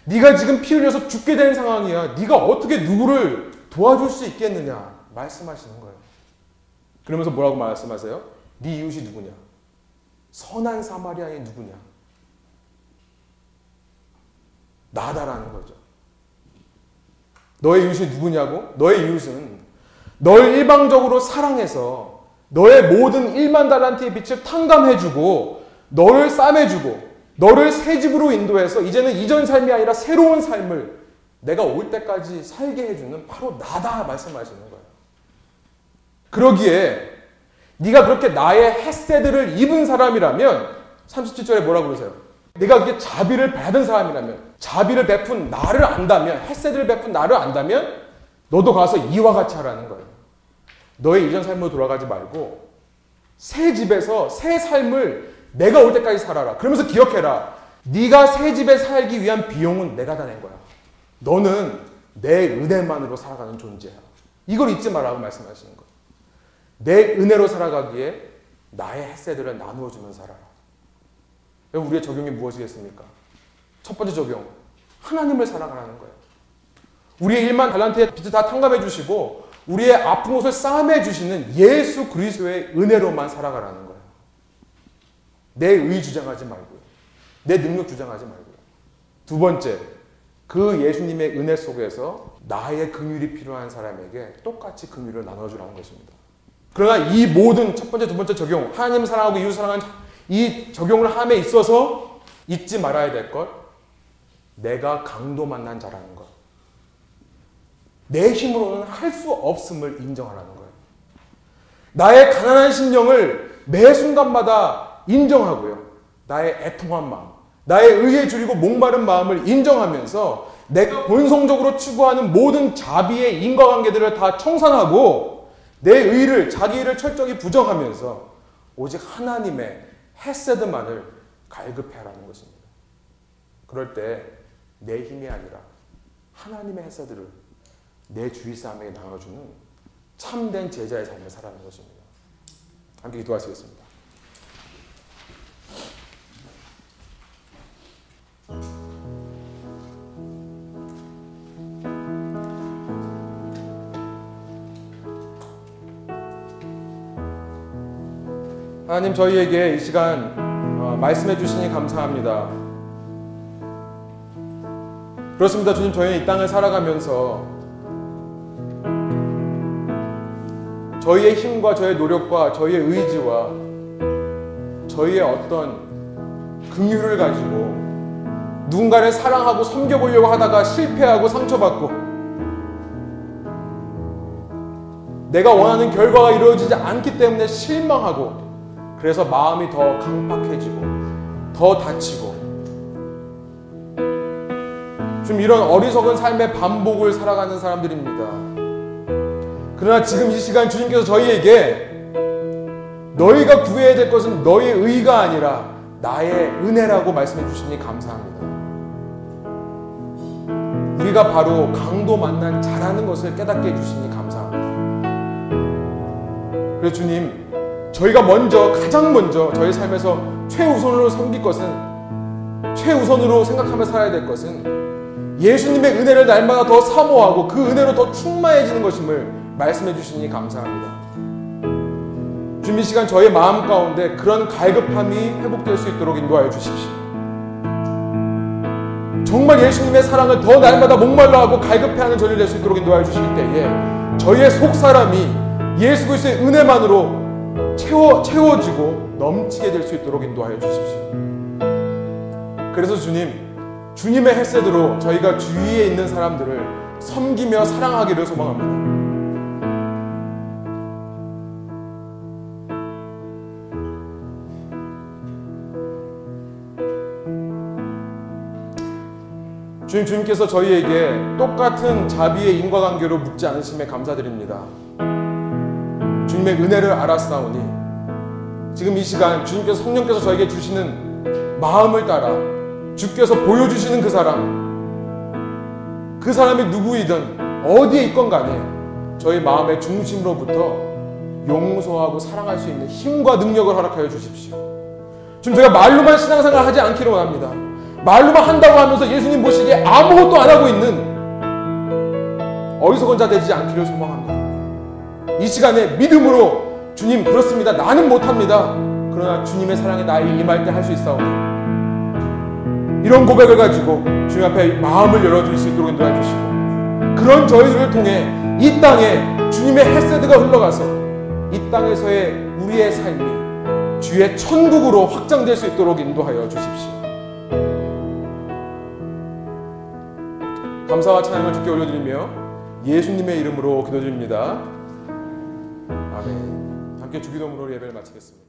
Speaker 1: 네가 지금 피 흘려서 죽게 된 상황이야. 네가 어떻게 누구를 도와줄 수 있겠느냐. 말씀하시는 거예요. 그러면서 뭐라고 말씀하세요? 네 이웃이 누구냐? 선한 사마리아인 누구냐? 나다라는 거죠. 너의 이웃이 누구냐고? 너의 이웃은 널 일방적으로 사랑해서 너의 모든 1만 달란트의 빛을 탕감해주고 너를 싸매주고 너를 새 집으로 인도해서 이제는 이전 삶이 아니라 새로운 삶을 내가 올 때까지 살게 해주는 바로 나다 말씀하시는 거예요. 그러기에 네가 그렇게 나의 햇새들을 입은 사람이라면 37절에 뭐라고 그러세요? 내가 그게 자비를 받은 사람이라면 자비를 베푼 나를 안다면 햇새들을 베푼 나를 안다면 너도 가서 이와 같이 하라는 거예요. 너의 이전 삶으로 돌아가지 말고 새 집에서 새 삶을 내가 올 때까지 살아라. 그러면서 기억해라. 네가 새 집에 살기 위한 비용은 내가 다 낸 거야. 너는 내 은혜만으로 살아가는 존재야. 이걸 잊지 말라고 말씀하시는 거예요. 내 은혜로 살아가기에 나의 햇새들을 나누어 주는 살아라. 우리의 적용이 무엇이겠습니까? 첫 번째 적용. 하나님을 사랑하라는 거예요. 우리의 일만 달란트의 빚을 다 탕감해 주시고 우리의 아픈 곳을 싸매 주시는 예수 그리스도의 은혜로만 살아가라는 거예요. 내 의 주장하지 말고요. 내 능력 주장하지 말고요. 두 번째, 그 예수님의 은혜 속에서 나의 긍휼이 필요한 사람에게 똑같이 긍휼을 나눠주라는 것입니다. 그러나 이 모든 첫 번째, 두 번째 적용, 하나님 사랑하고 이웃 사랑하는 이 적용을 함에 있어서 잊지 말아야 될 것, 내가 강도 만난 자라는 것. 내 힘으로는 할 수 없음을 인정하라는 거예요. 나의 가난한 심령을 매 순간마다 인정하고요. 나의 애통한 마음, 나의 의에 줄이고 목마른 마음을 인정하면서 내가 본성적으로 추구하는 모든 자비의 인과관계들을 다 청산하고 내 의를 자기 의를 철저히 부정하면서 오직 하나님의 헤세드만을 갈급해하라는 것입니다. 그럴 때 내 힘이 아니라 하나님의 헤세드를 내 주위 사람에게 나눠주는 참된 제자의 삶을 살아가는 것입니다. 함께 기도하시겠습니다. 하나님 저희에게 이 시간 어, 말씀해 주시니 감사합니다. 그렇습니다. 주님 저희 이 땅을 살아가면서 저희의 힘과 저희의 노력과 저희의 의지와 저희의 어떤 긍휼을 가지고 누군가를 사랑하고 섬겨보려고 하다가 실패하고 상처받고 내가 원하는 결과가 이루어지지 않기 때문에 실망하고 그래서 마음이 더 강팍해지고 더 다치고 좀 이런 어리석은 삶의 반복을 살아가는 사람들입니다. 그러나 지금 이 시간 주님께서 저희에게 너희가 구해야 될 것은 너희의 의가 아니라 나의 은혜라고 말씀해 주시니 감사합니다. 우리가 바로 강도 만난 자라는 것을 깨닫게 해주시니 감사합니다. 그래서 주님, 저희가 먼저 가장 먼저 저희 삶에서 최우선으로 섬길 것은 최우선으로 생각하며 살아야 될 것은 예수님의 은혜를 날마다 더 사모하고 그 은혜로 더 충만해지는 것임을 말씀해 주시니 감사합니다. 준비 시간 저의 마음 가운데 그런 갈급함이 회복될 수 있도록 인도하여 주십시오. 정말 예수님의 사랑을 더 날마다 목말라 하고 갈급해하는 저를 낼수 있도록 인도하여 주실 때에 저희의 속 사람이 예수 그리스도의 은혜만으로 채워, 채워지고 넘치게 될 수 있도록 인도하여 주십시오. 그래서 주님, 주님의 햇새으로 저희가 주위에 있는 사람들을 섬기며 사랑하기를 소망합니다. 주님, 주님께서 저희에게 똑같은 자비의 인과관계로 묻지 않으심에 감사드립니다. 주님의 은혜를 알았사오니 지금 이 시간 주님께서 성령께서 저에게 주시는 마음을 따라 주께서 보여주시는 그 사람 그 사람이 누구이든 어디에 있건 간에 저희 마음의 중심으로부터 용서하고 사랑할 수 있는 힘과 능력을 허락하여 주십시오. 지금 제가 말로만 신앙생활 하지 않기를 원합니다. 말로만 한다고 하면서 예수님 보시기에 아무것도 안 하고 있는 어리석은 자 되지 않기를 소망합니다. 이 시간에 믿음으로 주님 그렇습니다. 나는 못합니다. 그러나 주님의 사랑이 나에게 임할 때 할 수 있사오니 이런 고백을 가지고 주님 앞에 마음을 열어줄 수 있도록 인도해 주시고 그런 저희들을 통해 이 땅에 주님의 햇세드가 흘러가서 이 땅에서의 우리의 삶이 주의 천국으로 확장될 수 있도록 인도하여 주십시오. 감사와 찬양을 주께 올려드리며 예수님의 이름으로 기도드립니다. 아멘. 함께 주기도문으로 예배를 마치겠습니다.